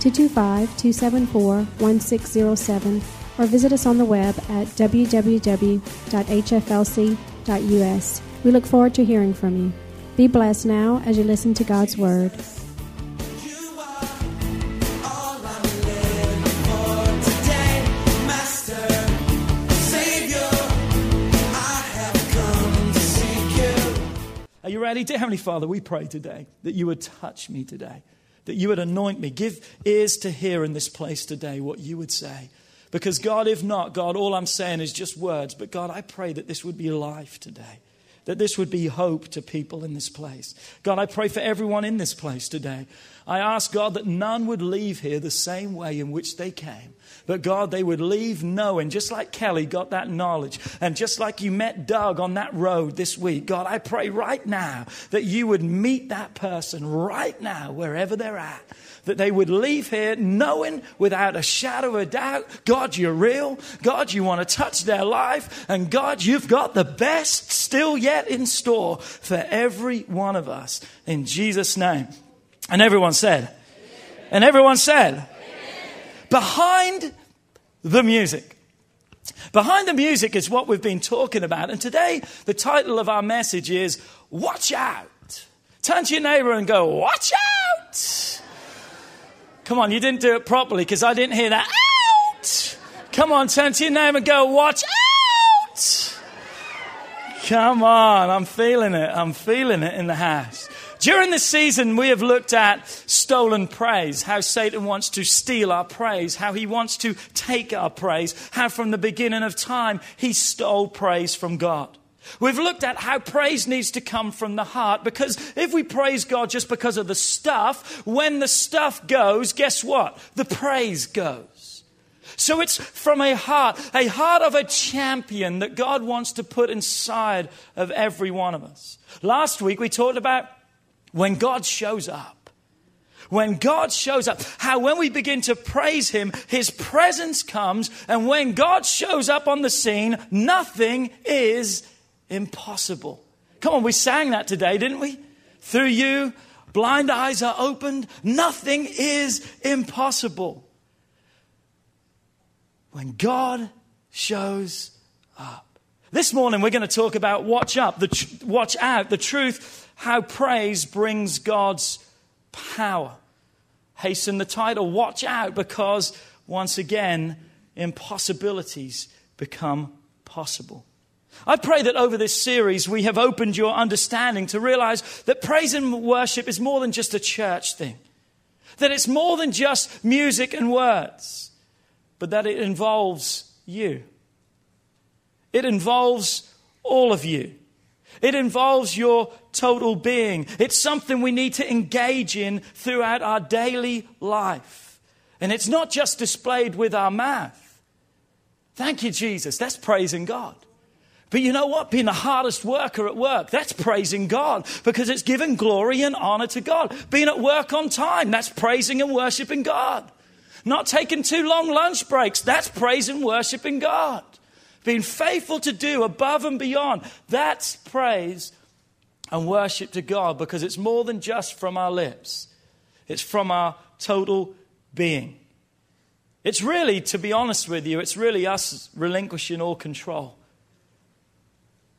225 274 1607 or visit us on the web at www.hflc.us. We look forward to hearing from you. Be blessed now as you listen to God's Word. Are you ready? Dear Heavenly Father, we pray today that you would touch me today, that you would anoint me. Give ears to hear in this place today what you would say. Because, God, if not, God, all I'm saying is just words. But, God, I pray that this would be life today, that this would be hope to people in this place. God, I pray for everyone in this place today. I ask, God, that none would leave here the same way in which they came. But God, they would leave knowing, just like Kelly got that knowledge, and just like you met Doug on that road this week, God, I pray right now that you would meet that person right now, wherever they're at. That they would leave here knowing without a shadow of a doubt, God, you're real. God, you want to touch their life. And God, you've got the best still yet in store for every one of us. In Jesus' name. And everyone said, and everyone said, behind the music. Behind the music is what we've been talking about. And today, the title of our message is Watch Out. Turn to your neighbor and go, Watch out. Come on, you didn't do it properly because I didn't hear that. Out. Come on, turn to your neighbor and go, Watch out. Come on, I'm feeling it. I'm feeling it in the house. During this season, we have looked at stolen praise, how Satan wants to steal our praise, how he wants to take our praise, how from the beginning of time he stole praise from God. We've looked at how praise needs to come from the heart because if we praise God just because of the stuff, when the stuff goes, guess what? The praise goes. So it's from a heart, a heart of a champion that God wants to put inside of every one of us. Last week we talked about when God shows up. When God shows up, how when we begin to praise Him, His presence comes, and when God shows up on the scene, nothing is impossible. Come on, we sang that today, didn't we? Through you, blind eyes are opened, nothing is impossible. When God shows up. This morning we're going to talk about watch up, the tr- watch out, the truth, how praise brings God's power. Hasten the title, watch out, because once again, impossibilities become possible. I pray that over this series we have opened your understanding to realize that praise and worship is more than just a church thing, that it's more than just music and words, but that it involves you. It involves all of you. It involves your total being. It's something we need to engage in throughout our daily life. And it's not just displayed with our mouth. Thank you, Jesus. That's praising God. But you know what? Being the hardest worker at work, that's praising God because it's giving glory and honor to God. Being at work on time, that's praising and worshiping God. Not taking too long lunch breaks, that's praising and worshiping God. Being faithful to do above and beyond, that's praise and worship to God because it's more than just from our lips, it's from our total being. It's really, to be honest with you, it's really us relinquishing all control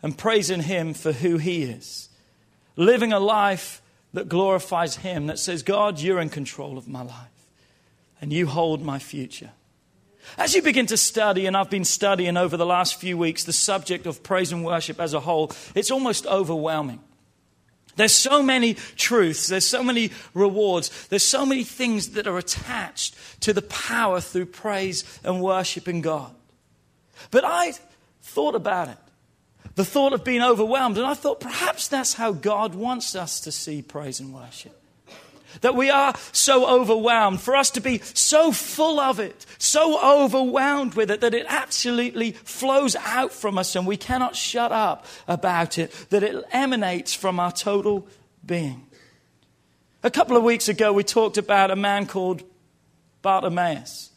and praising Him for who He is. Living a life that glorifies Him, that says, God, you're in control of my life and you hold my future. As you begin to study, and I've been studying over the last few weeks the subject of praise and worship as a whole, it's almost overwhelming. There's so many truths, there's so many rewards, there's so many things that are attached to the power through praise and worship in God. But I thought about it, the thought of being overwhelmed, and I thought perhaps that's how God wants us to see praise and worship. That we are so overwhelmed, for us to be so full of it, so overwhelmed with it, that it absolutely flows out from us and we cannot shut up about it, that it emanates from our total being. A couple of weeks ago, we talked about a man called Bartimaeus.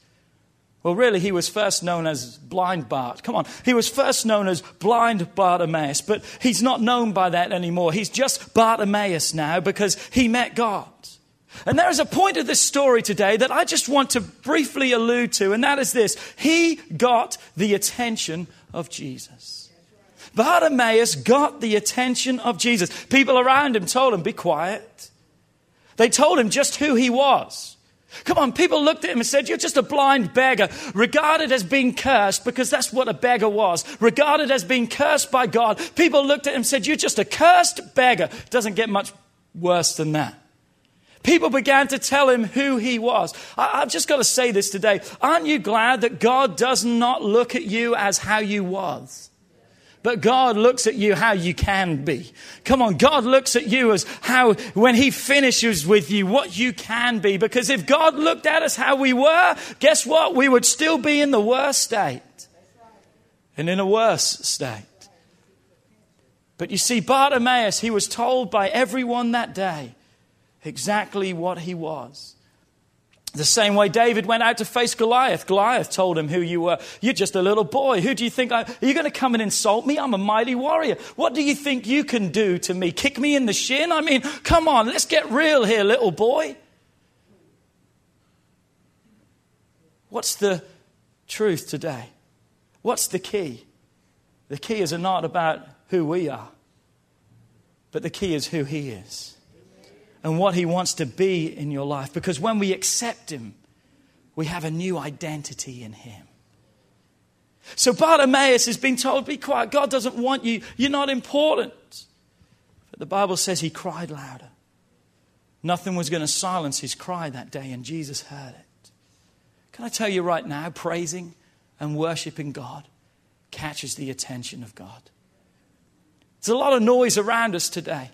Well, really, he was first known as Blind Bart. Come on. He was first known as Blind Bartimaeus, but he's not known by that anymore. He's just Bartimaeus now because he met God. And there is a point of this story today that I just want to briefly allude to, and that is this He got the attention of Jesus. Bartimaeus got the attention of Jesus. People around him told him, Be quiet. They told him just who he was. Come on, people looked at him and said, You're just a blind beggar, regarded as being cursed, because that's what a beggar was, regarded as being cursed by God. People looked at him and said, You're just a cursed beggar. Doesn't get much worse than that. People began to tell him who he was. I, have just got to say this today. Aren't you glad that God does not look at you as how you was? But God looks at you how you can be. Come on, God looks at you as how, when He finishes with you, what you can be. Because if God looked at us how we were, guess what? We would still be in the worst state. And in a worse state. But you see, Bartimaeus, he was told by everyone that day exactly what he was. The same way David went out to face Goliath. Goliath told him who you were. You're just a little boy. Who do you think I, are you going to come and insult me? I'm a mighty warrior. What do you think you can do to me? Kick me in the shin? I mean, come on, let's get real here, little boy. What's the truth today? What's the key? The key is not about who we are, but the key is who he is and what He wants to be in your life. Because when we accept Him, we have a new identity in Him. So Bartimaeus has been told, Be quiet. God doesn't want you. You're not important. But the Bible says he cried louder. Nothing was going to silence his cry that day, and Jesus heard it. Can I tell you right now, praising and worshiping God catches the attention of God. There's a lot of noise around us today.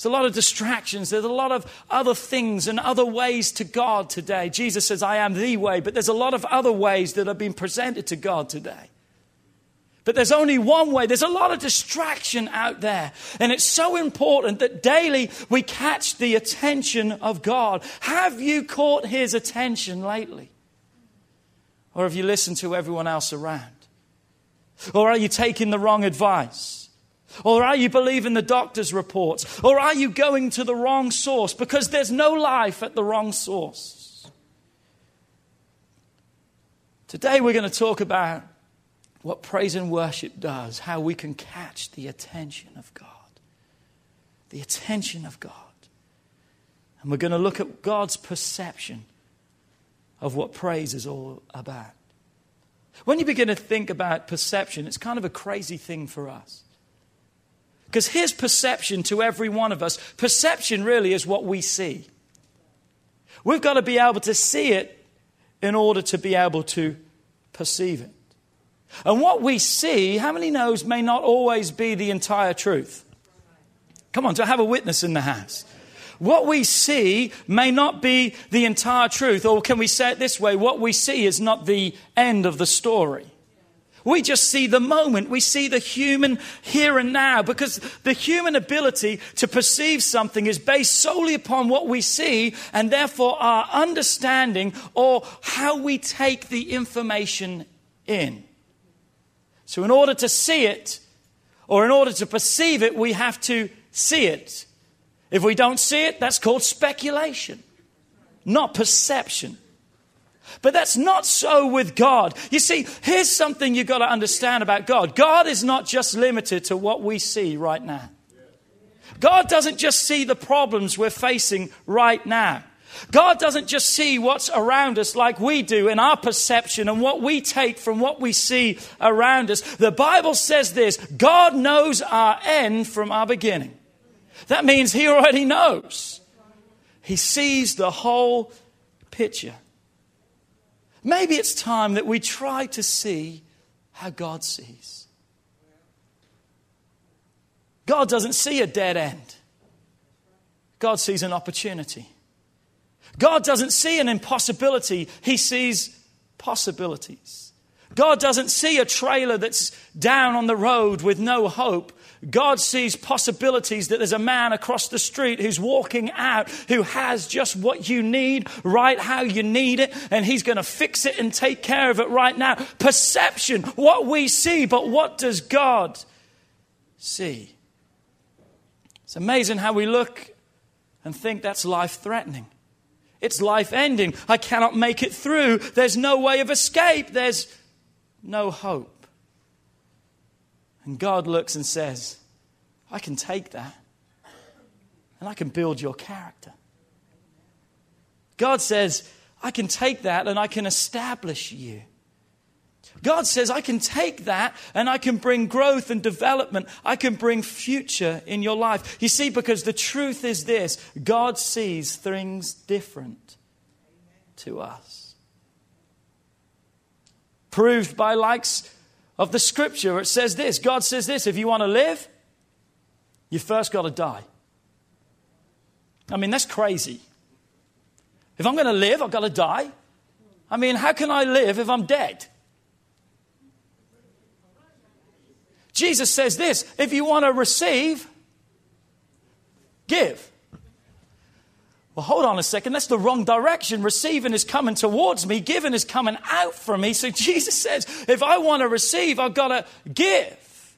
There's a lot of distractions. There's a lot of other things and other ways to God today. Jesus says, I am the way, but there's a lot of other ways that are being presented to God today. But there's only one way. There's a lot of distraction out there. And it's so important that daily we catch the attention of God. Have you caught his attention lately? Or have you listened to everyone else around? Or are you taking the wrong advice? Or are you believing the doctor's reports? Or are you going to the wrong source? Because there's no life at the wrong source. Today we're going to talk about what praise and worship does, how we can catch the attention of God. The attention of God. And we're going to look at God's perception of what praise is all about. When you begin to think about perception, it's kind of a crazy thing for us. Because his perception to every one of us, perception really is what we see. We've got to be able to see it in order to be able to perceive it. And what we see, how many knows, may not always be the entire truth. Come on, to have a witness in the house. What we see may not be the entire truth, or can we say it this way? What we see is not the end of the story. We just see the moment. We see the human here and now because the human ability to perceive something is based solely upon what we see and therefore our understanding or how we take the information in. So, in order to see it or in order to perceive it, we have to see it. If we don't see it, that's called speculation, not perception. But that's not so with God. You see, here's something you've got to understand about God God is not just limited to what we see right now. God doesn't just see the problems we're facing right now. God doesn't just see what's around us like we do in our perception and what we take from what we see around us. The Bible says this God knows our end from our beginning. That means He already knows. He sees the whole picture. Maybe it's time that we try to see how God sees. God doesn't see a dead end, God sees an opportunity. God doesn't see an impossibility, He sees possibilities. God doesn't see a trailer that's down on the road with no hope. God sees possibilities that there's a man across the street who's walking out who has just what you need right how you need it, and he's going to fix it and take care of it right now. Perception, what we see, but what does God see? It's amazing how we look and think that's life threatening. It's life ending. I cannot make it through. There's no way of escape. There's no hope. And God looks and says, I can take that and I can build your character. God says, I can take that and I can establish you. God says, I can take that and I can bring growth and development. I can bring future in your life. You see, because the truth is this God sees things different to us. Proved by likes of the scripture, it says this God says this if you want to live, you first got to die. I mean, that's crazy. If I'm going to live, I've got to die. I mean, how can I live if I'm dead? Jesus says this if you want to receive, give. Well, hold on a second. That's the wrong direction. Receiving is coming towards me, giving is coming out from me. So Jesus says, if I want to receive, I've got to give.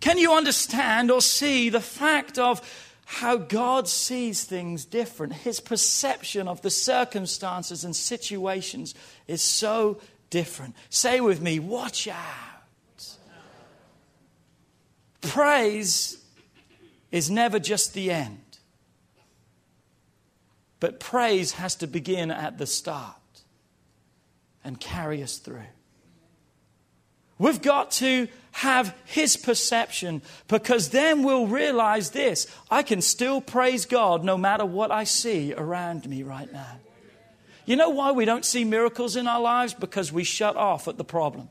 Can you understand or see the fact of how God sees things different? His perception of the circumstances and situations is so different. Say with me, watch out. Praise is never just the end. But praise has to begin at the start and carry us through. We've got to have his perception because then we'll realize this I can still praise God no matter what I see around me right now. You know why we don't see miracles in our lives? Because we shut off at the problem.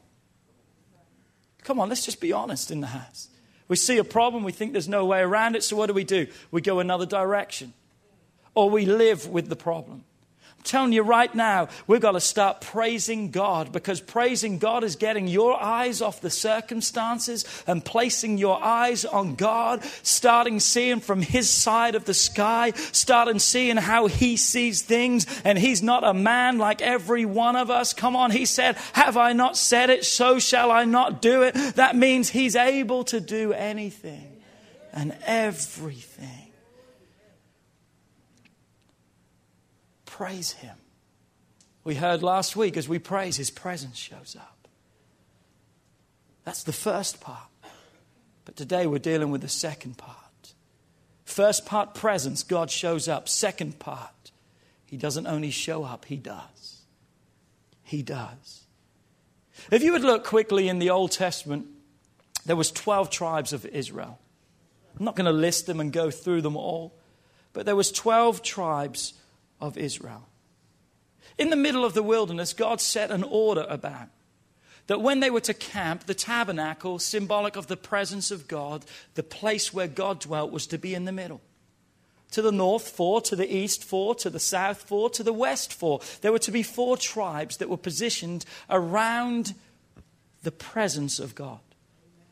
Come on, let's just be honest in the house. We see a problem, we think there's no way around it, so what do we do? We go another direction or we live with the problem. I'm telling you right now, we've got to start praising God because praising God is getting your eyes off the circumstances and placing your eyes on God, starting seeing from His side of the sky, starting seeing how He sees things. And He's not a man like every one of us. Come on, He said, Have I not said it? So shall I not do it. That means He's able to do anything and everything. Praise Him. We heard last week as we praise, His presence shows up. That's the first part. But today we're dealing with the second part. First part, presence, God shows up. Second part, He doesn't only show up, He does. He does. If you would look quickly in the Old Testament, there was 12 tribes of Israel. I'm not going to list them and go through them all, but there was 12 tribes of Israel. In the middle of the wilderness, God set an order about that when they were to camp, the tabernacle, symbolic of the presence of God, the place where God dwelt, was to be in the middle. To the north, four, to the east, four, to the south, four, to the west, four. There were to be four tribes that were positioned around the presence of God.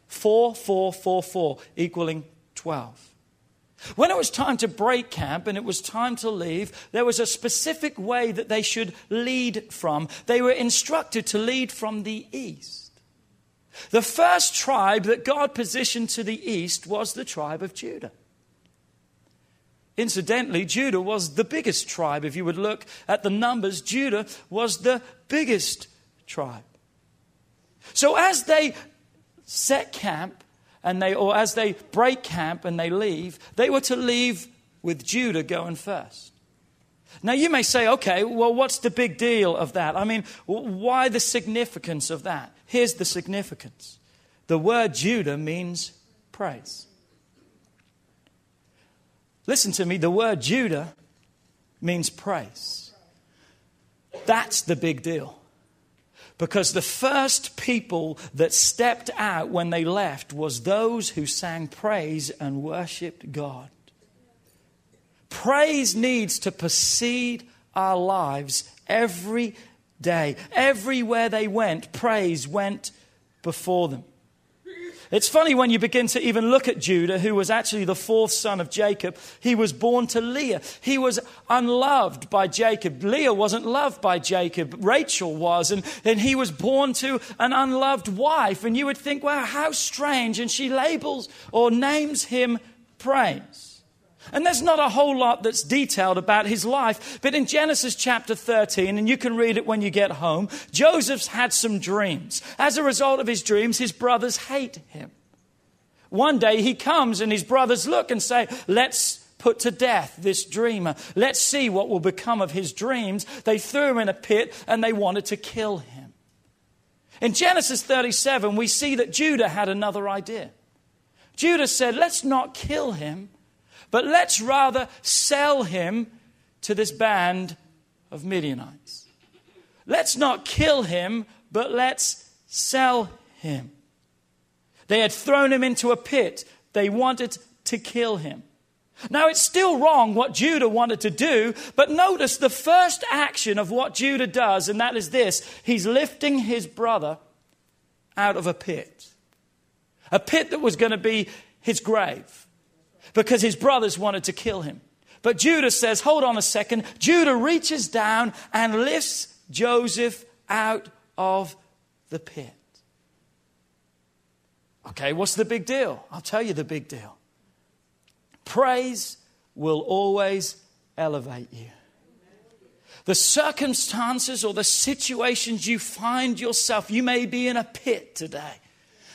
Four, four, four, four, equaling 12. When it was time to break camp and it was time to leave, there was a specific way that they should lead from. They were instructed to lead from the east. The first tribe that God positioned to the east was the tribe of Judah. Incidentally, Judah was the biggest tribe. If you would look at the numbers, Judah was the biggest tribe. So as they set camp, and they, or as they break camp and they leave, they were to leave with Judah going first. Now, you may say, okay, well, what's the big deal of that? I mean, why the significance of that? Here's the significance the word Judah means praise. Listen to me, the word Judah means praise. That's the big deal. Because the first people that stepped out when they left was those who sang praise and worshiped God. Praise needs to precede our lives every day. Everywhere they went, praise went before them. It's funny when you begin to even look at Judah, who was actually the fourth son of Jacob. He was born to Leah. He was unloved by Jacob. Leah wasn't loved by Jacob. Rachel was. And, and he was born to an unloved wife. And you would think, wow, how strange. And she labels or names him praise. And there's not a whole lot that's detailed about his life, but in Genesis chapter 13, and you can read it when you get home, Joseph's had some dreams. As a result of his dreams, his brothers hate him. One day he comes and his brothers look and say, Let's put to death this dreamer. Let's see what will become of his dreams. They threw him in a pit and they wanted to kill him. In Genesis 37, we see that Judah had another idea. Judah said, Let's not kill him but let's rather sell him to this band of Midianites. Let's not kill him, but let's sell him. They had thrown him into a pit. They wanted to kill him. Now, it's still wrong what Judah wanted to do, but notice the first action of what Judah does, and that is this he's lifting his brother out of a pit. A pit that was going to be his grave because his brothers wanted to kill him. But Judah says, hold on a second. Judah reaches down and lifts Joseph out of the pit. Okay, what's the big deal? I'll tell you the big deal. Praise will always elevate you. The circumstances or the situations you find yourself, you may be in a pit today.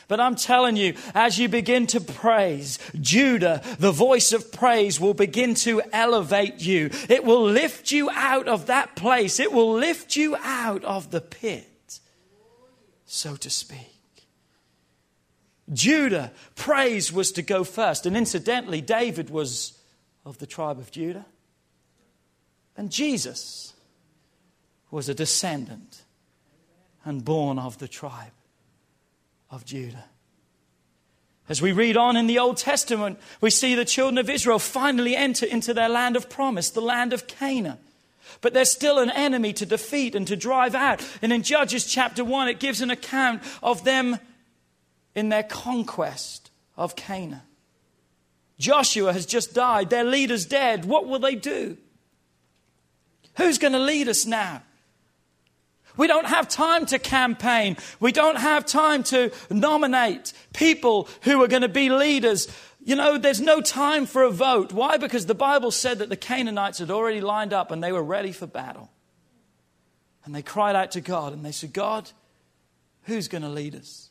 But I'm telling you, as you begin to praise, Judah, the voice of praise will begin to elevate you. It will lift you out of that place. It will lift you out of the pit, so to speak. Judah, praise was to go first. And incidentally, David was of the tribe of Judah. And Jesus was a descendant and born of the tribe of Judah. As we read on in the Old Testament, we see the children of Israel finally enter into their land of promise, the land of Canaan. But there's still an enemy to defeat and to drive out. And in Judges chapter 1, it gives an account of them in their conquest of Canaan. Joshua has just died, their leader's dead. What will they do? Who's going to lead us now? We don't have time to campaign. We don't have time to nominate people who are going to be leaders. You know, there's no time for a vote. Why? Because the Bible said that the Canaanites had already lined up and they were ready for battle. And they cried out to God and they said, God, who's going to lead us?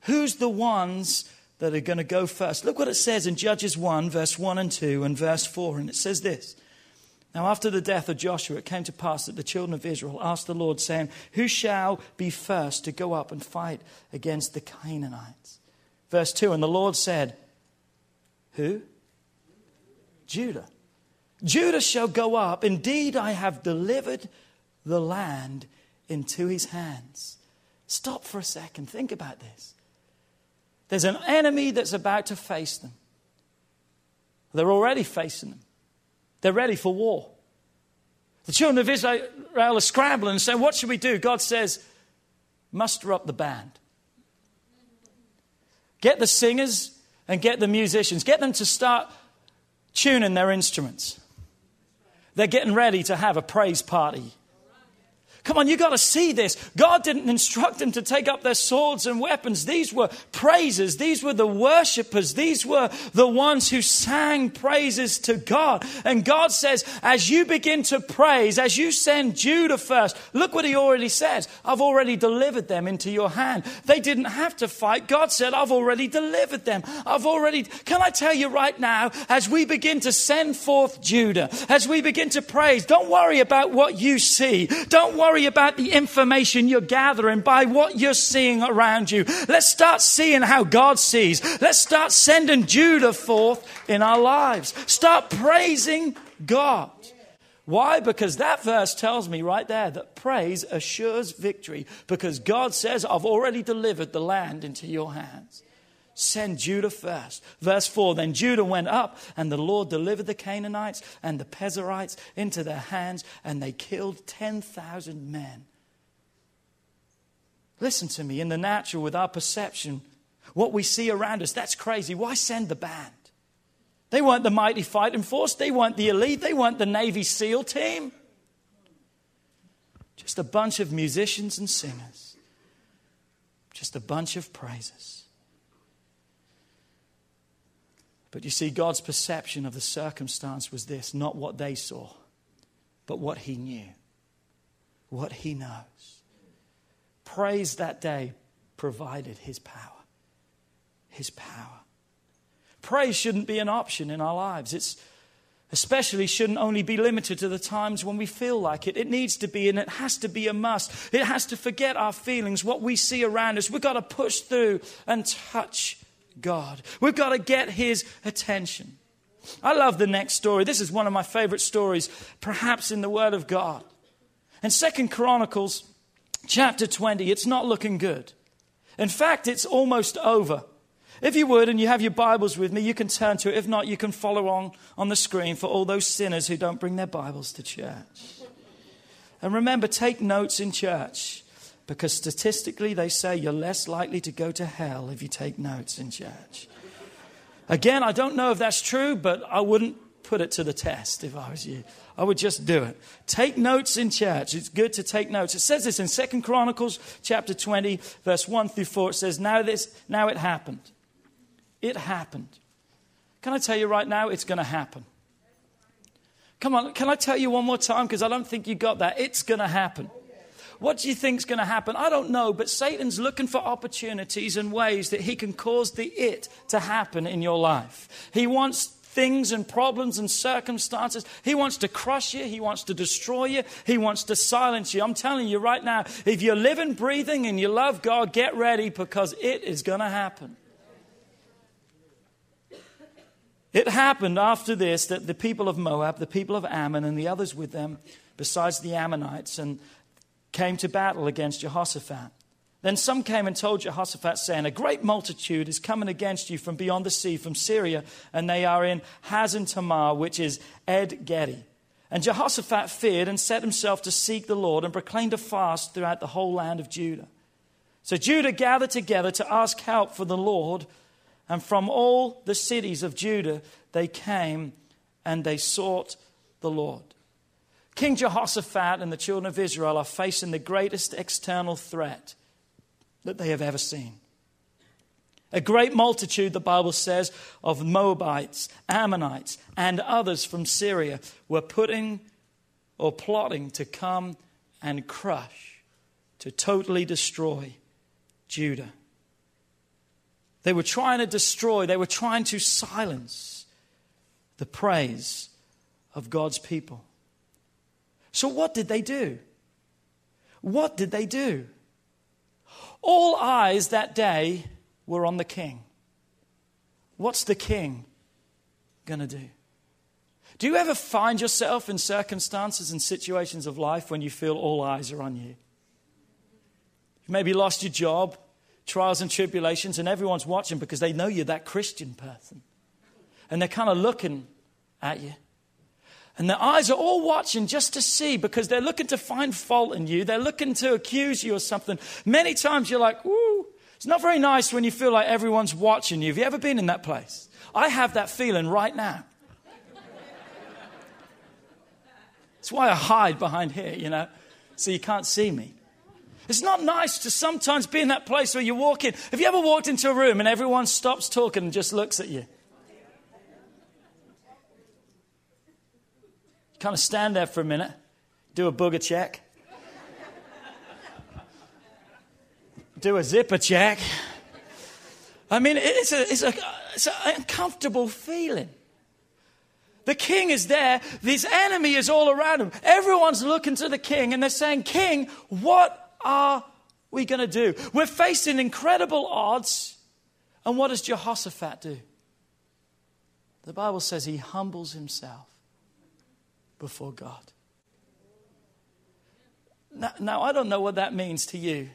Who's the ones that are going to go first? Look what it says in Judges 1, verse 1 and 2, and verse 4. And it says this now, after the death of Joshua, it came to pass that the children of Israel asked the Lord, saying, Who shall be first to go up and fight against the Canaanites? Verse 2 And the Lord said, Who? Judah. Judah shall go up. Indeed, I have delivered the land into his hands. Stop for a second. Think about this. There's an enemy that's about to face them. They're already facing them. They're ready for war. The children of Israel are scrambling and saying, What should we do? God says, Muster up the band. Get the singers and get the musicians. Get them to start tuning their instruments. They're getting ready to have a praise party Come on, you got to see this. God didn't instruct them to take up their swords and weapons. These were praises. These were the worshippers. These were the ones who sang praises to God. And God says, as you begin to praise, as you send Judah first, look what he already says. I've already delivered them into your hand. They didn't have to fight. God said, I've already delivered them. I've already, can I tell you right now, as we begin to send forth Judah, as we begin to praise, don't worry about what you see. Don't worry worry about the information you're gathering by what you're seeing around you. Let's start seeing how God sees. Let's start sending Judah forth in our lives. Start praising God. Why? Because that verse tells me right there that praise assures victory because God says, I've already delivered the land into your hands. Send Judah first. Verse 4 Then Judah went up, and the Lord delivered the Canaanites and the Perizzites into their hands, and they killed 10,000 men. Listen to me, in the natural, with our perception, what we see around us, that's crazy. Why send the band? They weren't the mighty fighting force, they weren't the elite, they weren't the Navy SEAL team. Just a bunch of musicians and singers, just a bunch of praises. But you see, God's perception of the circumstance was this not what they saw, but what He knew, what He knows. Praise that day provided His power. His power. Praise shouldn't be an option in our lives. It's especially shouldn't only be limited to the times when we feel like it. It needs to be and it has to be a must. It has to forget our feelings, what we see around us. We've got to push through and touch God. We've got to get his attention. I love the next story. This is one of my favorite stories, perhaps in the Word of God. In Second Chronicles chapter 20, it's not looking good. In fact, it's almost over. If you would, and you have your Bibles with me, you can turn to it. If not, you can follow on on the screen for all those sinners who don't bring their Bibles to church. And remember, take notes in church because statistically they say you're less likely to go to hell if you take notes in church. Again, I don't know if that's true, but I wouldn't put it to the test if I was you. I would just do it. Take notes in church. It's good to take notes. It says this in Second Chronicles chapter 20, verse 1 through 4. It says, Now this now it happened it happened. Can I tell you right now, it's going to happen? Come on, can I tell you one more time? Because I don't think you got that. It's going to happen. What do you think is going to happen? I don't know, but Satan's looking for opportunities and ways that he can cause the it to happen in your life. He wants things and problems and circumstances. He wants to crush you. He wants to destroy you. He wants to silence you. I'm telling you right now, if you're living, breathing, and you love God, get ready because it is going to happen. It happened after this that the people of Moab, the people of Ammon, and the others with them, besides the Ammonites, and came to battle against Jehoshaphat. Then some came and told Jehoshaphat, saying, A great multitude is coming against you from beyond the sea, from Syria, and they are in Hazan Tamar, which is En Gedi. And Jehoshaphat feared and set himself to seek the Lord and proclaimed a fast throughout the whole land of Judah. So Judah gathered together to ask help for the Lord and from all the cities of Judah they came and they sought the Lord. King Jehoshaphat and the children of Israel are facing the greatest external threat that they have ever seen. A great multitude, the Bible says, of Moabites, Ammonites, and others from Syria were putting or plotting to come and crush, to totally destroy Judah. They were trying to destroy, they were trying to silence the praise of God's people. So, what did they do? What did they do? All eyes that day were on the king. What's the king going to do? Do you ever find yourself in circumstances and situations of life when you feel all eyes are on you? You maybe lost your job, trials and tribulations, and everyone's watching because they know you're that Christian person. And they're kind of looking at you. And their eyes are all watching just to see because they're looking to find fault in you. They're looking to accuse you of something. Many times you're like, woo. It's not very nice when you feel like everyone's watching you. Have you ever been in that place? I have that feeling right now. That's why I hide behind here, you know, so you can't see me. It's not nice to sometimes be in that place where you walk in. Have you ever walked into a room and everyone stops talking and just looks at you? Kind of stand there for a minute, do a booger check, do a zipper check. I mean, it's, a, it's, a, it's an uncomfortable feeling. The king is there. This enemy is all around him. Everyone's looking to the king and they're saying, King, what are we going to do? We're facing incredible odds. And what does Jehoshaphat do? The Bible says he humbles himself before God. Now, now, I don't know what that means to you,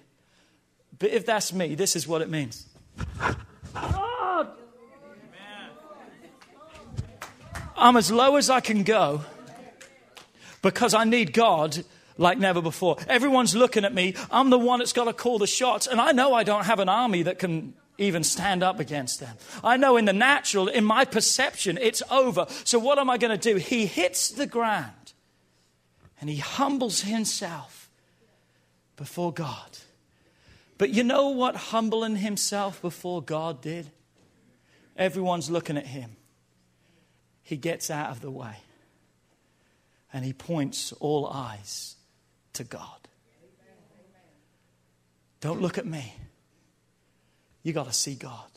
but if that's me, this is what it means. God! I'm as low as I can go because I need God like never before. Everyone's looking at me. I'm the one that's got to call the shots, and I know I don't have an army that can even stand up against them. I know in the natural, in my perception, it's over. So what am I going to do? He hits the ground and he humbles himself before God. But you know what humbling himself before God did? Everyone's looking at him. He gets out of the way and he points all eyes to God. Don't look at me. You got to see God.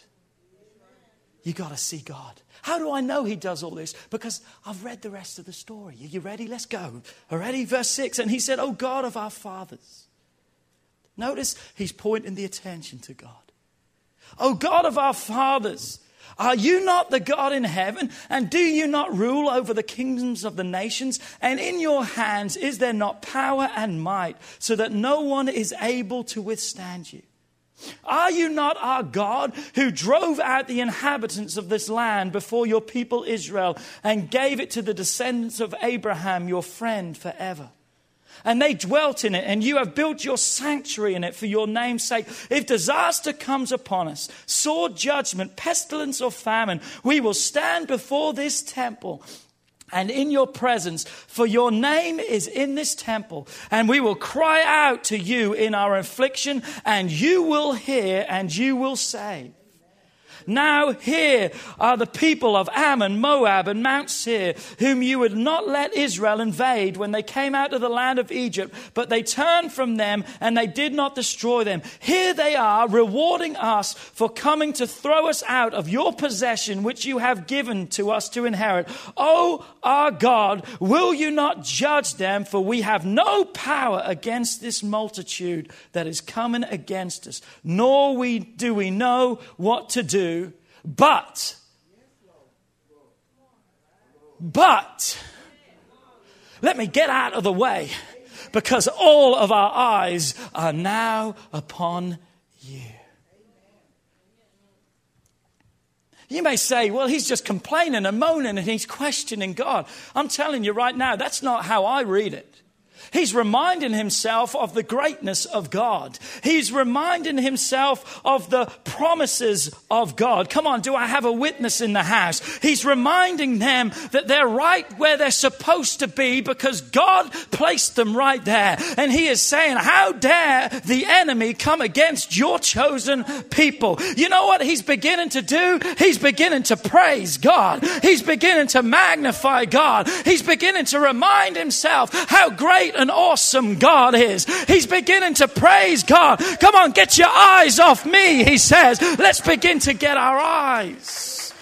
You got to see God. How do I know he does all this? Because I've read the rest of the story. Are you ready? Let's go. Already, verse 6. And he said, Oh God of our fathers. Notice he's pointing the attention to God. Oh God of our fathers, are you not the God in heaven? And do you not rule over the kingdoms of the nations? And in your hands is there not power and might, so that no one is able to withstand you? Are you not our God who drove out the inhabitants of this land before your people Israel and gave it to the descendants of Abraham, your friend, forever? And they dwelt in it, and you have built your sanctuary in it for your name's sake. If disaster comes upon us, sword, judgment, pestilence, or famine, we will stand before this temple and in your presence, for your name is in this temple, and we will cry out to you in our affliction, and you will hear and you will save. Now here are the people of Ammon, Moab, and Mount Seir, whom you would not let Israel invade when they came out of the land of Egypt, but they turned from them and they did not destroy them. Here they are, rewarding us for coming to throw us out of your possession, which you have given to us to inherit. Oh, our God, will you not judge them? For we have no power against this multitude that is coming against us, nor we, do we know what to do but, but, let me get out of the way because all of our eyes are now upon you. You may say, well, he's just complaining and moaning and he's questioning God. I'm telling you right now, that's not how I read it. He's reminding himself of the greatness of God. He's reminding himself of the promises of God. Come on, do I have a witness in the house? He's reminding them that they're right where they're supposed to be because God placed them right there. And he is saying, How dare the enemy come against your chosen people? You know what he's beginning to do? He's beginning to praise God. He's beginning to magnify God. He's beginning to remind himself how great great and awesome God is. He's beginning to praise God. Come on, get your eyes off me, he says. Let's begin to get our eyes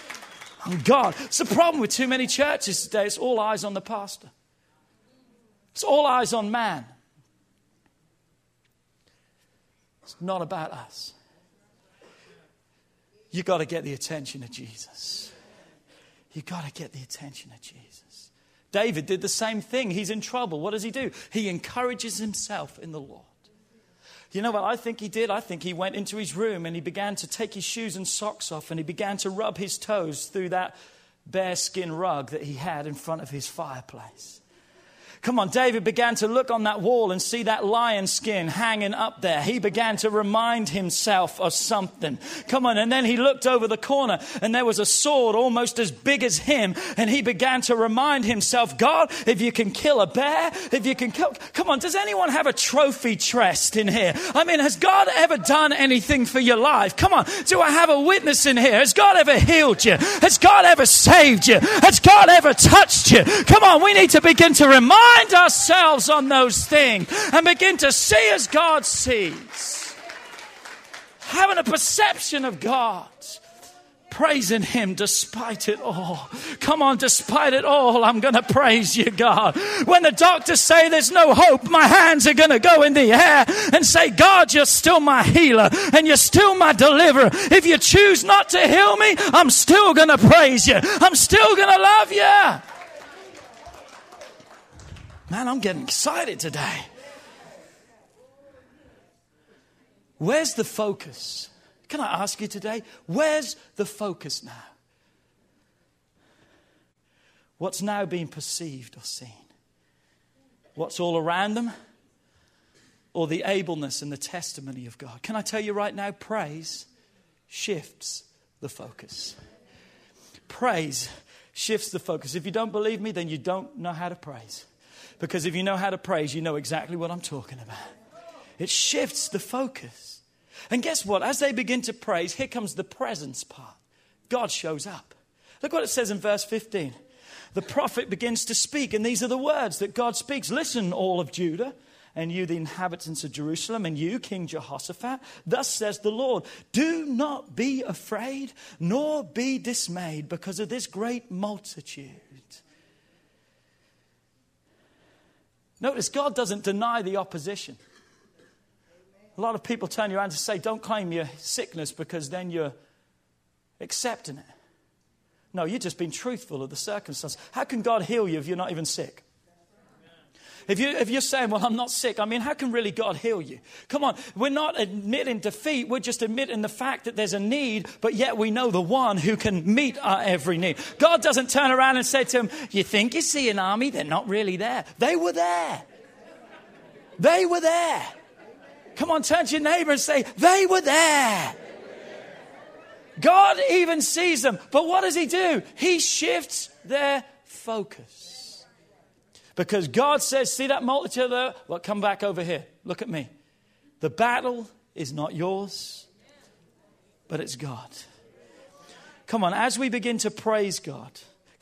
on God. It's the problem with too many churches today. It's all eyes on the pastor, it's all eyes on man. It's not about us. You've got to get the attention of Jesus. You've got to get the attention of Jesus. David did the same thing. He's in trouble. What does he do? He encourages himself in the Lord. You know what I think he did? I think he went into his room and he began to take his shoes and socks off and he began to rub his toes through that bearskin rug that he had in front of his fireplace. Come on, David began to look on that wall and see that lion skin hanging up there. He began to remind himself of something. Come on, and then he looked over the corner and there was a sword almost as big as him. And he began to remind himself, God, if you can kill a bear, if you can kill, come on, does anyone have a trophy chest in here? I mean, has God ever done anything for your life? Come on, do I have a witness in here? Has God ever healed you? Has God ever saved you? Has God ever touched you? Come on, we need to begin to remind remind ourselves on those things and begin to see as God sees. Having a perception of God praising him despite it all. Come on, despite it all, I'm going to praise you, God. When the doctors say there's no hope, my hands are going to go in the air and say, God, you're still my healer and you're still my deliverer. If you choose not to heal me, I'm still going to praise you. I'm still going to love you. Man, I'm getting excited today. Where's the focus? Can I ask you today? Where's the focus now? what's now being perceived or seen? What's all around them? Or the ableness and the testimony of God? Can I tell you right now, praise shifts the focus. Praise shifts the focus. If you don't believe me, then you don't know how to praise. Because if you know how to praise, you know exactly what I'm talking about. It shifts the focus. And guess what? As they begin to praise, here comes the presence part. God shows up. Look what it says in verse 15. The prophet begins to speak, and these are the words that God speaks Listen, all of Judah, and you, the inhabitants of Jerusalem, and you, King Jehoshaphat, thus says the Lord Do not be afraid, nor be dismayed because of this great multitude. Notice God doesn't deny the opposition. A lot of people turn around to say, Don't claim your sickness because then you're accepting it. No, you're just being truthful of the circumstance. How can God heal you if you're not even sick? If, you, if you're saying, Well, I'm not sick, I mean, how can really God heal you? Come on, we're not admitting defeat, we're just admitting the fact that there's a need, but yet we know the one who can meet our every need. God doesn't turn around and say to him, You think you see an army? They're not really there. They were there. They were there. Come on, turn to your neighbor and say, They were there. God even sees them. But what does He do? He shifts their focus. Because God says, See that multitude there? Well, come back over here. Look at me. The battle is not yours, but it's God. Come on, as we begin to praise God,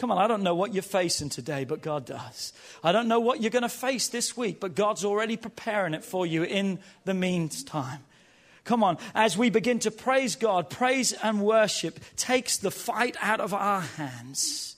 Come on, I don't know what you're facing today, but God does. I don't know what you're going to face this week, but God's already preparing it for you in the meantime. Come on, as we begin to praise God, praise and worship takes the fight out of our hands.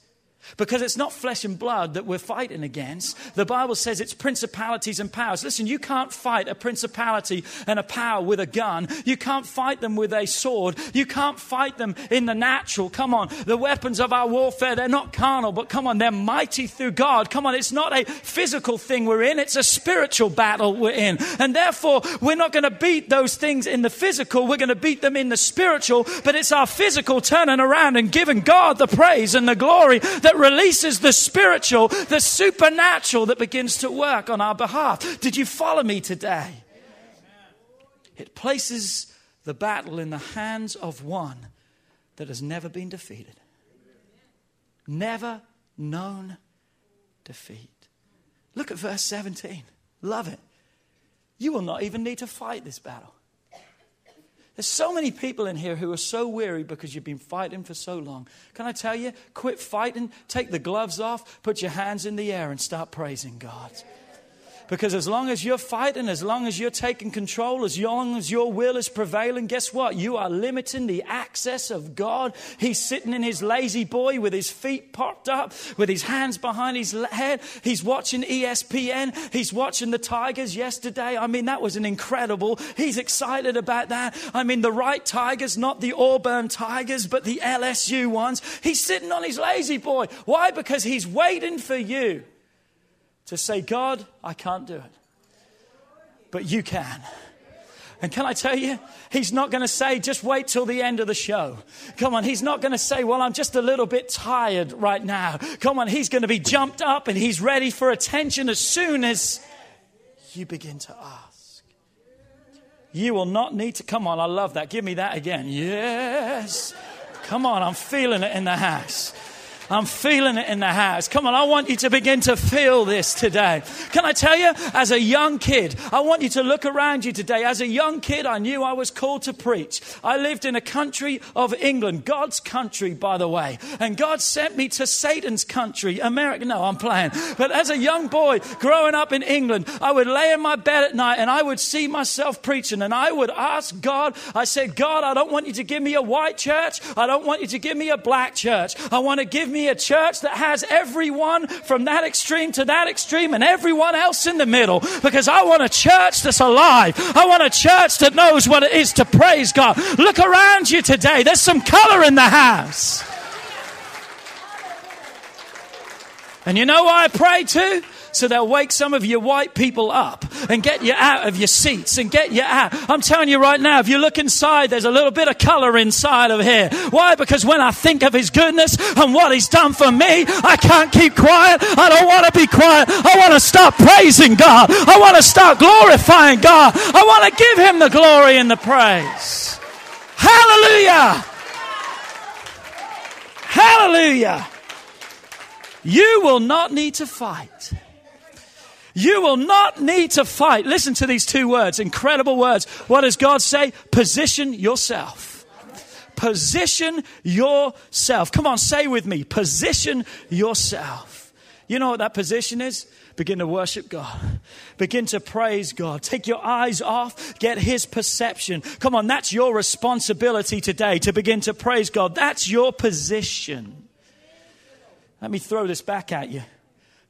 Because it's not flesh and blood that we're fighting against. The Bible says it's principalities and powers. Listen, you can't fight a principality and a power with a gun. You can't fight them with a sword. You can't fight them in the natural. Come on. The weapons of our warfare, they're not carnal, but come on, they're mighty through God. Come on, it's not a physical thing we're in, it's a spiritual battle we're in. And therefore, we're not going to beat those things in the physical, we're going to beat them in the spiritual, but it's our physical turning around and giving God the praise and the glory that that releases the spiritual, the supernatural that begins to work on our behalf. Did you follow me today? It places the battle in the hands of one that has never been defeated, never known defeat. Look at verse 17. Love it. You will not even need to fight this battle. There's so many people in here who are so weary because you've been fighting for so long. Can I tell you, quit fighting, take the gloves off, put your hands in the air, and start praising God. Because as long as you're fighting, as long as you're taking control, as long as your will is prevailing, guess what? You are limiting the access of God. He's sitting in his lazy boy with his feet popped up, with his hands behind his head. He's watching ESPN. He's watching the Tigers yesterday. I mean, that was an incredible. He's excited about that. I mean, the right Tigers, not the Auburn Tigers, but the LSU ones. He's sitting on his lazy boy. Why? Because he's waiting for you to say, God, I can't do it, but you can. And can I tell you, he's not going to say, just wait till the end of the show. Come on, he's not going to say, well, I'm just a little bit tired right now. Come on, he's going to be jumped up and he's ready for attention as soon as you begin to ask. You will not need to, come on, I love that. Give me that again. Yes. Come on, I'm feeling it in the house. I'm feeling it in the house. Come on, I want you to begin to feel this today. Can I tell you, as a young kid, I want you to look around you today. As a young kid, I knew I was called to preach. I lived in a country of England, God's country, by the way. And God sent me to Satan's country, America. No, I'm playing. But as a young boy growing up in England, I would lay in my bed at night and I would see myself preaching and I would ask God, I said, God, I don't want you to give me a white church. I don't want you to give me a black church. I want to give me a church that has everyone from that extreme to that extreme and everyone else in the middle because I want a church that's alive. I want a church that knows what it is to praise God. Look around you today. There's some color in the house. And you know why I pray too? So they'll wake some of your white people up and get you out of your seats and get you out. I'm telling you right now, if you look inside, there's a little bit of color inside of here. Why? Because when I think of his goodness and what he's done for me, I can't keep quiet. I don't want to be quiet. I want to start praising God. I want to start glorifying God. I want to give him the glory and the praise. Hallelujah. Hallelujah. You will not need to fight. You will not need to fight. Listen to these two words, incredible words. What does God say? Position yourself. Position yourself. Come on, say with me. Position yourself. You know what that position is? Begin to worship God. Begin to praise God. Take your eyes off. Get His perception. Come on, that's your responsibility today to begin to praise God. That's your position. Let me throw this back at you.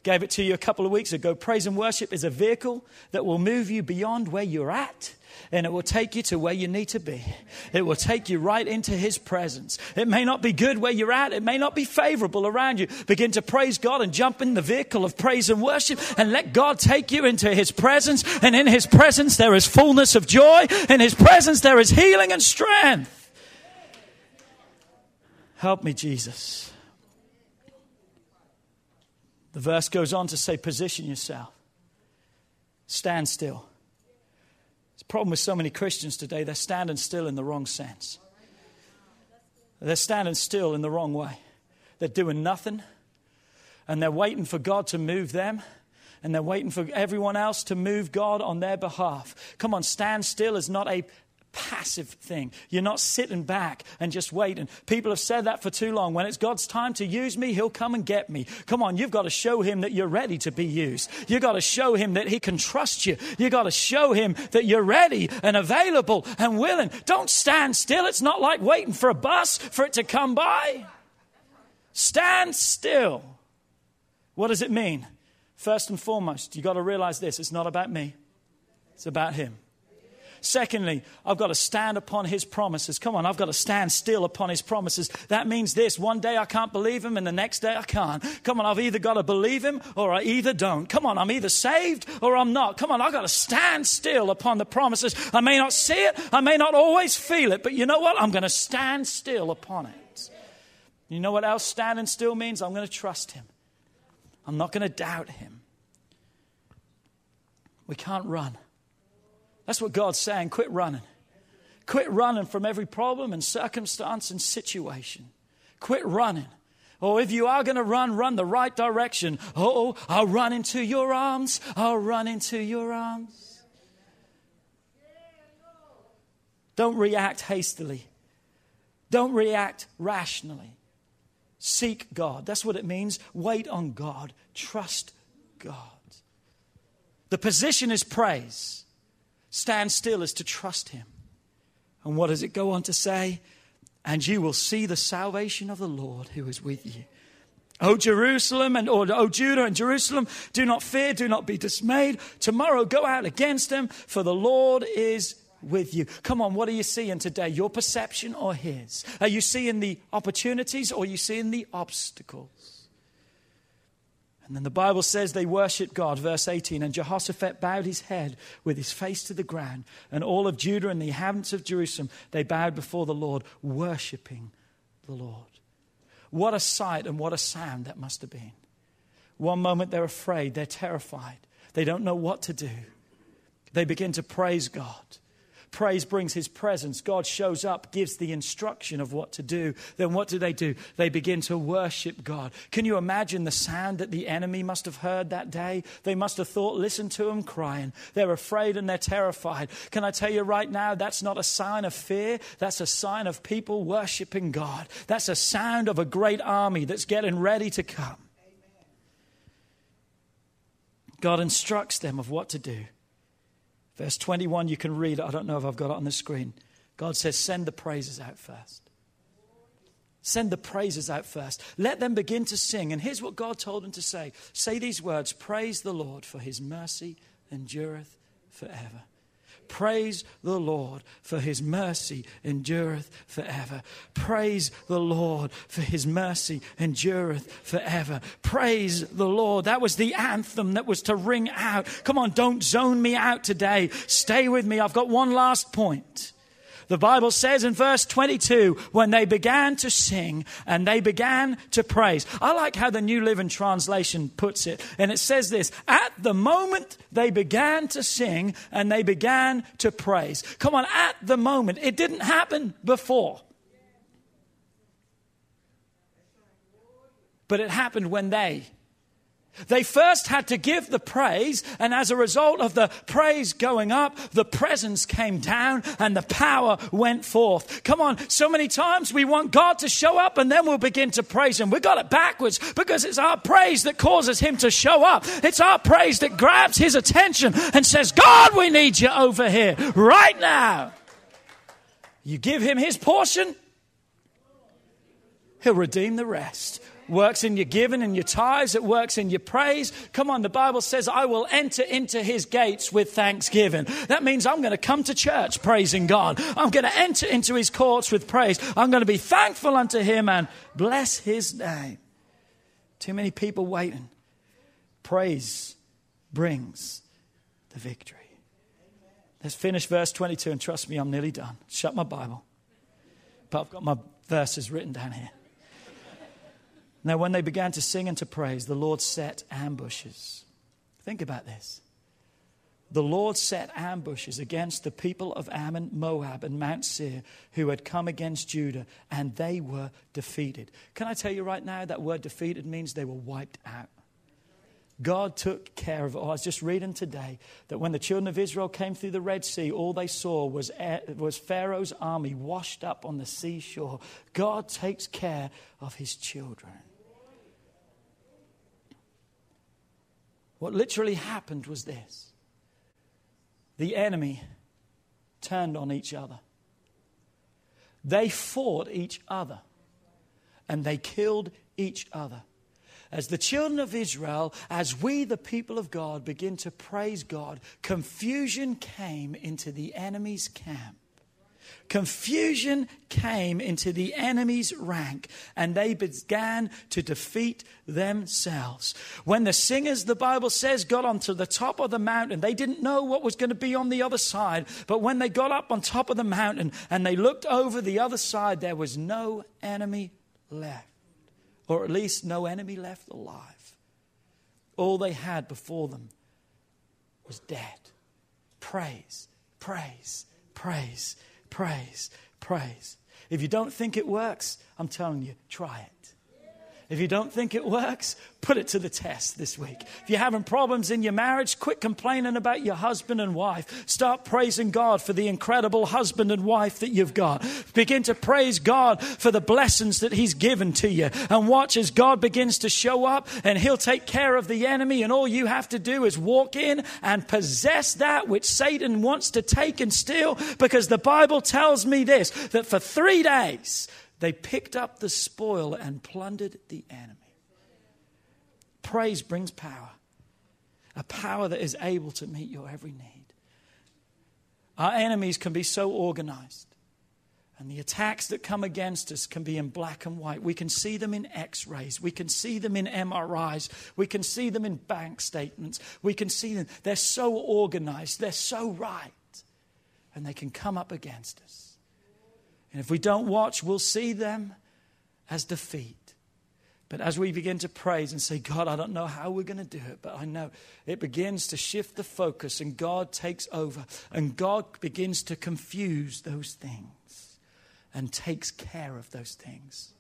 Gave it to you a couple of weeks ago. Praise and worship is a vehicle that will move you beyond where you're at and it will take you to where you need to be. It will take you right into His presence. It may not be good where you're at, it may not be favorable around you. Begin to praise God and jump in the vehicle of praise and worship and let God take you into His presence. And in His presence, there is fullness of joy. In His presence, there is healing and strength. Help me, Jesus. The verse goes on to say, Position yourself, stand still. The problem with so many Christians today, they're standing still in the wrong sense. They're standing still in the wrong way. They're doing nothing, and they're waiting for God to move them and they're waiting for everyone else to move God on their behalf. Come on, stand still is not a passive thing. You're not sitting back and just waiting. People have said that for too long. When it's God's time to use me, He'll come and get me. Come on, you've got to show Him that you're ready to be used. You've got to show Him that He can trust you. You've got to show Him that you're ready and available and willing. Don't stand still. It's not like waiting for a bus for it to come by. Stand still. What does it mean? First and foremost, you've got to realize this it's not about me, it's about Him. Secondly, I've got to stand upon his promises. Come on, I've got to stand still upon his promises. That means this one day I can't believe him, and the next day I can't. Come on, I've either got to believe him or I either don't. Come on, I'm either saved or I'm not. Come on, I've got to stand still upon the promises. I may not see it, I may not always feel it, but you know what? I'm going to stand still upon it. You know what else standing still means? I'm going to trust him. I'm not going to doubt him. We can't run. That's what God's saying. Quit running. Quit running from every problem and circumstance and situation. Quit running. Or oh, if you are going to run, run the right direction. Oh, I'll run into your arms. I'll run into your arms. Don't react hastily. Don't react rationally. Seek God. That's what it means. Wait on God. Trust God. The position is praise. Stand still is to trust him. And what does it go on to say? And you will see the salvation of the Lord who is with you. O Jerusalem and or O Judah and Jerusalem, do not fear, do not be dismayed. Tomorrow go out against them, for the Lord is with you. Come on, what are you seeing today? Your perception or his? Are you seeing the opportunities or are you seeing the obstacles? And then the Bible says they worshiped God, verse 18. And Jehoshaphat bowed his head with his face to the ground. And all of Judah and the inhabitants of Jerusalem, they bowed before the Lord, worshiping the Lord. What a sight and what a sound that must have been. One moment they're afraid, they're terrified, they don't know what to do. They begin to praise God. Praise brings his presence. God shows up, gives the instruction of what to do. Then what do they do? They begin to worship God. Can you imagine the sound that the enemy must have heard that day? They must have thought, listen to them crying. They're afraid and they're terrified. Can I tell you right now, that's not a sign of fear. That's a sign of people worshiping God. That's a sound of a great army that's getting ready to come. God instructs them of what to do. Verse 21, you can read it. I don't know if I've got it on the screen. God says, Send the praises out first. Send the praises out first. Let them begin to sing. And here's what God told them to say Say these words Praise the Lord, for his mercy endureth forever. Praise the Lord, for his mercy endureth forever. Praise the Lord, for his mercy endureth forever. Praise the Lord. That was the anthem that was to ring out. Come on, don't zone me out today. Stay with me. I've got one last point. The Bible says in verse 22 when they began to sing and they began to praise. I like how the New Living Translation puts it. And it says this At the moment they began to sing and they began to praise. Come on, at the moment. It didn't happen before. But it happened when they they first had to give the praise, and as a result of the praise going up, the presence came down and the power went forth. Come on, so many times we want God to show up and then we'll begin to praise Him. We got it backwards because it's our praise that causes Him to show up. It's our praise that grabs His attention and says, God, we need you over here right now. You give Him His portion, He'll redeem the rest works in your giving and your tithes, it works in your praise. Come on, the Bible says, I will enter into his gates with thanksgiving. That means I'm going to come to church praising God. I'm going to enter into his courts with praise. I'm going to be thankful unto him and bless his name. Too many people waiting. Praise brings the victory. Let's finish verse 22 and trust me, I'm nearly done. Shut my Bible. But I've got my verses written down here. Now, when they began to sing and to praise, the Lord set ambushes. Think about this. The Lord set ambushes against the people of Ammon, Moab, and Mount Seir who had come against Judah, and they were defeated. Can I tell you right now that word defeated means they were wiped out? God took care of it. Oh, I was just reading today that when the children of Israel came through the Red Sea, all they saw was, was Pharaoh's army washed up on the seashore. God takes care of his children. What literally happened was this the enemy turned on each other. They fought each other and they killed each other. As the children of Israel, as we, the people of God, begin to praise God, confusion came into the enemy's camp. Confusion came into the enemy's rank and they began to defeat themselves. When the singers, the Bible says, got onto the top of the mountain, they didn't know what was going to be on the other side. But when they got up on top of the mountain and they looked over the other side, there was no enemy left, or at least no enemy left alive. All they had before them was dead. Praise, praise, praise praise, praise. If you don't think it works, I'm telling you, try it. If you don't think it works, put it to the test this week. If you're having problems in your marriage, quit complaining about your husband and wife. Start praising God for the incredible husband and wife that you've got. Begin to praise God for the blessings that He's given to you. And watch as God begins to show up and He'll take care of the enemy. And all you have to do is walk in and possess that which Satan wants to take and steal. Because the Bible tells me this that for three days, they picked up the spoil and plundered the enemy. Praise brings power, a power that is able to meet your every need. Our enemies can be so organized. And the attacks that come against us can be in black and white. We can see them in x rays. We can see them in MRIs. We can see them in bank statements. We can see them. They're so organized. They're so right. And they can come up against us. And if we don't watch, we'll see them as defeat. But as we begin to praise and say, God, I don't know how we're going to do it, but I know it begins to shift the focus and God takes over and God begins to confuse those things and takes care of those things.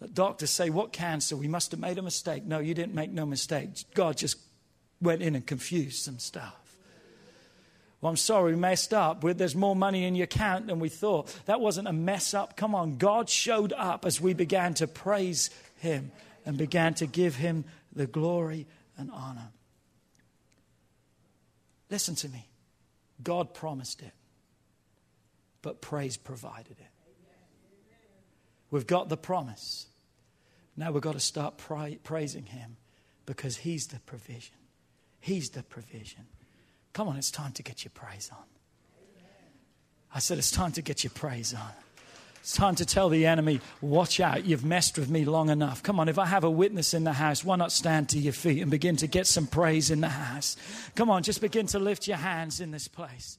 The doctors say, What cancer? We must have made a mistake. No, you didn't make no mistake. God just went in and confused some stuff. Well, I'm sorry, we messed up. There's more money in your account than we thought. That wasn't a mess up. Come on. God showed up as we began to praise Him and began to give Him the glory and honor. Listen to me. God promised it, but praise provided it. We've got the promise. Now we've got to start pra- praising Him because He's the provision. He's the provision. Come on, it's time to get your praise on. I said, it's time to get your praise on. It's time to tell the enemy, watch out, you've messed with me long enough. Come on, if I have a witness in the house, why not stand to your feet and begin to get some praise in the house? Come on, just begin to lift your hands in this place.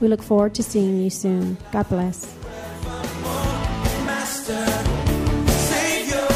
We look forward to seeing you soon. God bless. Master, Savior,